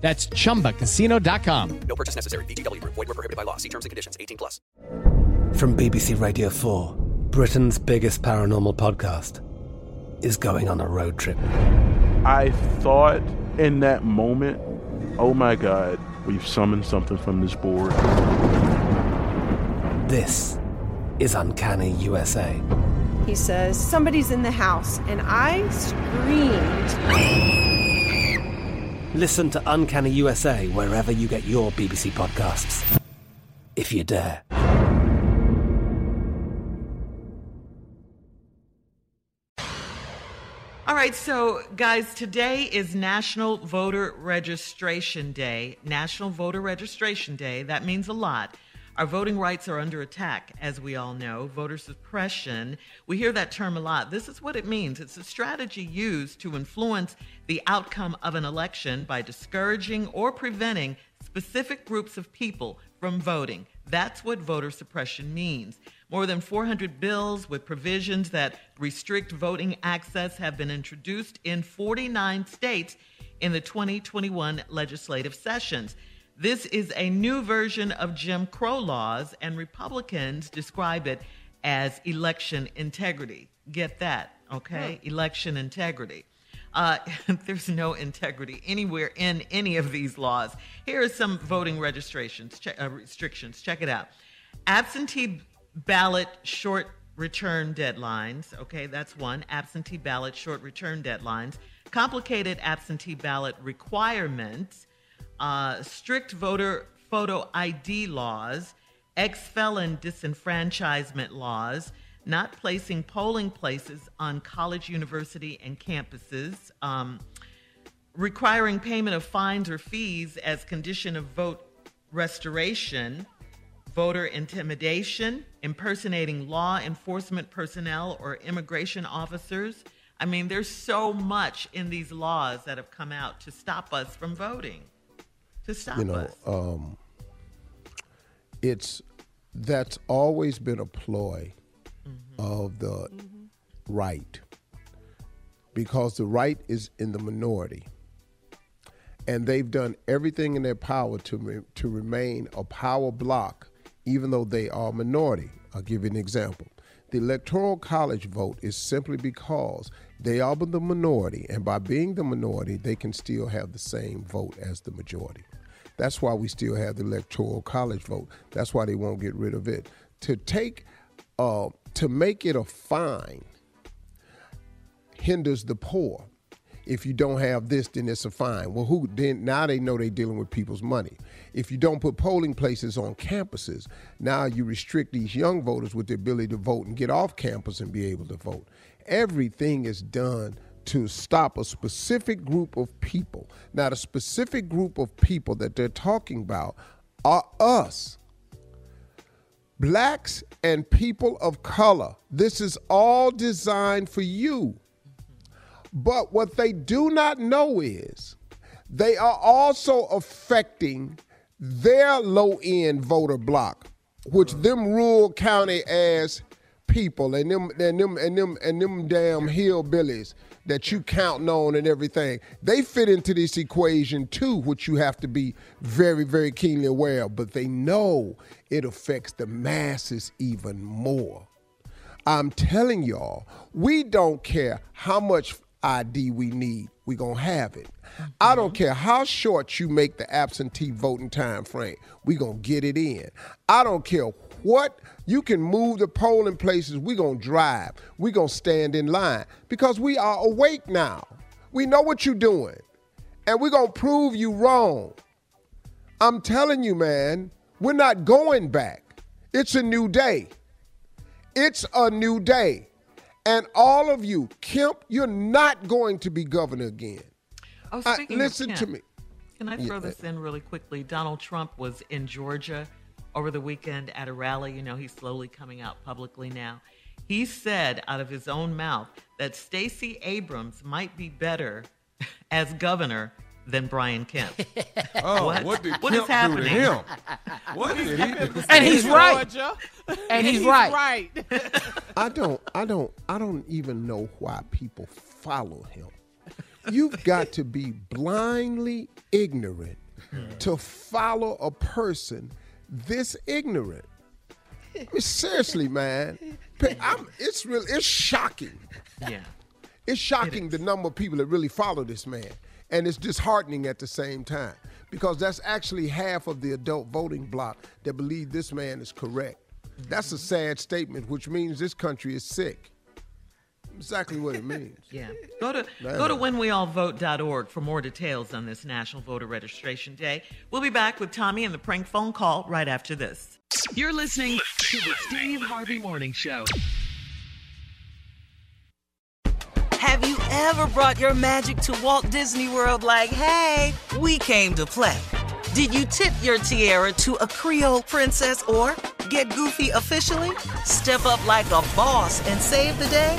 That's chumbacasino.com. No purchase necessary. VGW Group. Void were prohibited by law. See terms and conditions. 18 plus. From BBC Radio 4, Britain's biggest paranormal podcast is going on a road trip. I thought in that moment, oh my God, we've summoned something from this board. This is Uncanny USA. He says, Somebody's in the house, and I screamed. Listen to Uncanny USA wherever you get your BBC podcasts, if you dare. All right, so guys, today is National Voter Registration Day. National Voter Registration Day. That means a lot. Our voting rights are under attack, as we all know. Voter suppression, we hear that term a lot. This is what it means it's a strategy used to influence the outcome of an election by discouraging or preventing specific groups of people from voting. That's what voter suppression means. More than 400 bills with provisions that restrict voting access have been introduced in 49 states in the 2021 legislative sessions. This is a new version of Jim Crow laws, and Republicans describe it as election integrity. Get that, okay? Election integrity. Uh, there's no integrity anywhere in any of these laws. Here are some voting registrations, check, uh, restrictions. Check it out. Absentee ballot short return deadlines. Okay, that's one. Absentee ballot short return deadlines. Complicated absentee ballot requirements. Uh, strict voter photo ID laws. Ex felon disenfranchisement laws. Not placing polling places on college, university, and campuses. Um, requiring payment of fines or fees as condition of vote restoration voter intimidation, impersonating law enforcement personnel or immigration officers. I mean, there's so much in these laws that have come out to stop us from voting. To stop you know, us. um, it's that's always been a ploy of the right because the right is in the minority and they've done everything in their power to re- to remain a power block even though they are a minority. I'll give you an example. The electoral college vote is simply because they are the minority, and by being the minority, they can still have the same vote as the majority. That's why we still have the electoral college vote. That's why they won't get rid of it. To take, uh, to make it a fine hinders the poor. If you don't have this, then it's a fine. Well, who then? Now they know they're dealing with people's money. If you don't put polling places on campuses, now you restrict these young voters with the ability to vote and get off campus and be able to vote. Everything is done to stop a specific group of people. Now, the specific group of people that they're talking about are us blacks and people of color. This is all designed for you. But what they do not know is they are also affecting their low end voter block, which mm. them rural county ass people and them and them and them and them damn hillbillies that you counting on and everything, they fit into this equation too, which you have to be very, very keenly aware of. But they know it affects the masses even more. I'm telling y'all, we don't care how much ID we need, we gonna have it. I don't mm-hmm. care how short you make the absentee voting time frame, we gonna get it in. I don't care what you can move the polling places, We're gonna drive, We're gonna stand in line because we are awake now. We know what you're doing, and we're gonna prove you wrong. I'm telling you, man, we're not going back. It's a new day. It's a new day. And all of you, Kemp, you're not going to be governor again. Oh, speaking listen of to me. Can I Yeah, throw this in really quickly? Donald Trump was in Georgia over the weekend at a rally. You know, he's slowly coming out publicly now. He said out of his own mouth that Stacey Abrams might be better as governor than Brian Kemp. Oh, What? what, did What Kemp is happening? do to him? What did he do? And he's right. Georgia. And he's right. right. I don't, I don't, I don't even know why people follow him. You've got to be blindly ignorant to follow a person this ignorant. I mean, seriously, man. I'm, it's real. It's shocking. Yeah. It's shocking the number of people that really follow this man. And it's disheartening at the same time because that's actually half of the adult voting bloc that believe this man is correct. That's a mm-hmm. sad statement, which means this country is sick. Exactly what it means. Yeah. Go to Man. go to whenweallvote.org for more details on this National Voter Registration Day. We'll be back with Tommy and the prank phone call right after this. You're listening to the Steve Harvey Morning Show. Have you ever brought your magic to Walt Disney World like, hey, we came to play? Did you tip your tiara to a Creole princess or get goofy officially? Step up like a boss and save the day?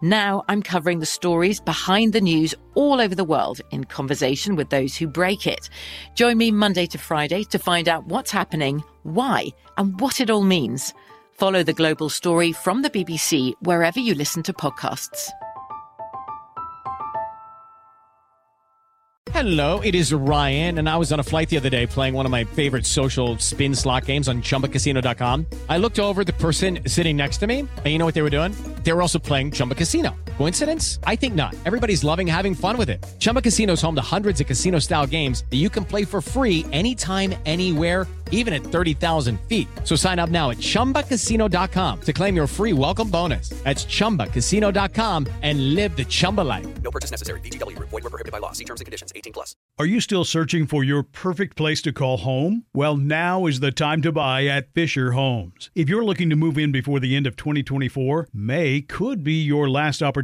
Now I'm covering the stories behind the news all over the world in conversation with those who break it. Join me Monday to Friday to find out what's happening, why, and what it all means. Follow The Global Story from the BBC wherever you listen to podcasts. Hello, it is Ryan, and I was on a flight the other day playing one of my favorite social spin slot games on chumbacasino.com. I looked over the person sitting next to me, and you know what they were doing? They were also playing Chumba Casino. Coincidence? I think not. Everybody's loving having fun with it. Chumba Casino is home to hundreds of casino style games that you can play for free anytime, anywhere even at 30,000 feet. So sign up now at ChumbaCasino.com to claim your free welcome bonus. That's ChumbaCasino.com and live the Chumba life. No purchase necessary. VGW Group. Void were prohibited by law. See terms and conditions. 18 plus. Are you still searching for your perfect place to call home? Well, now is the time to buy at Fischer Homes. If you're looking to move in before the end of 2024, May could be your last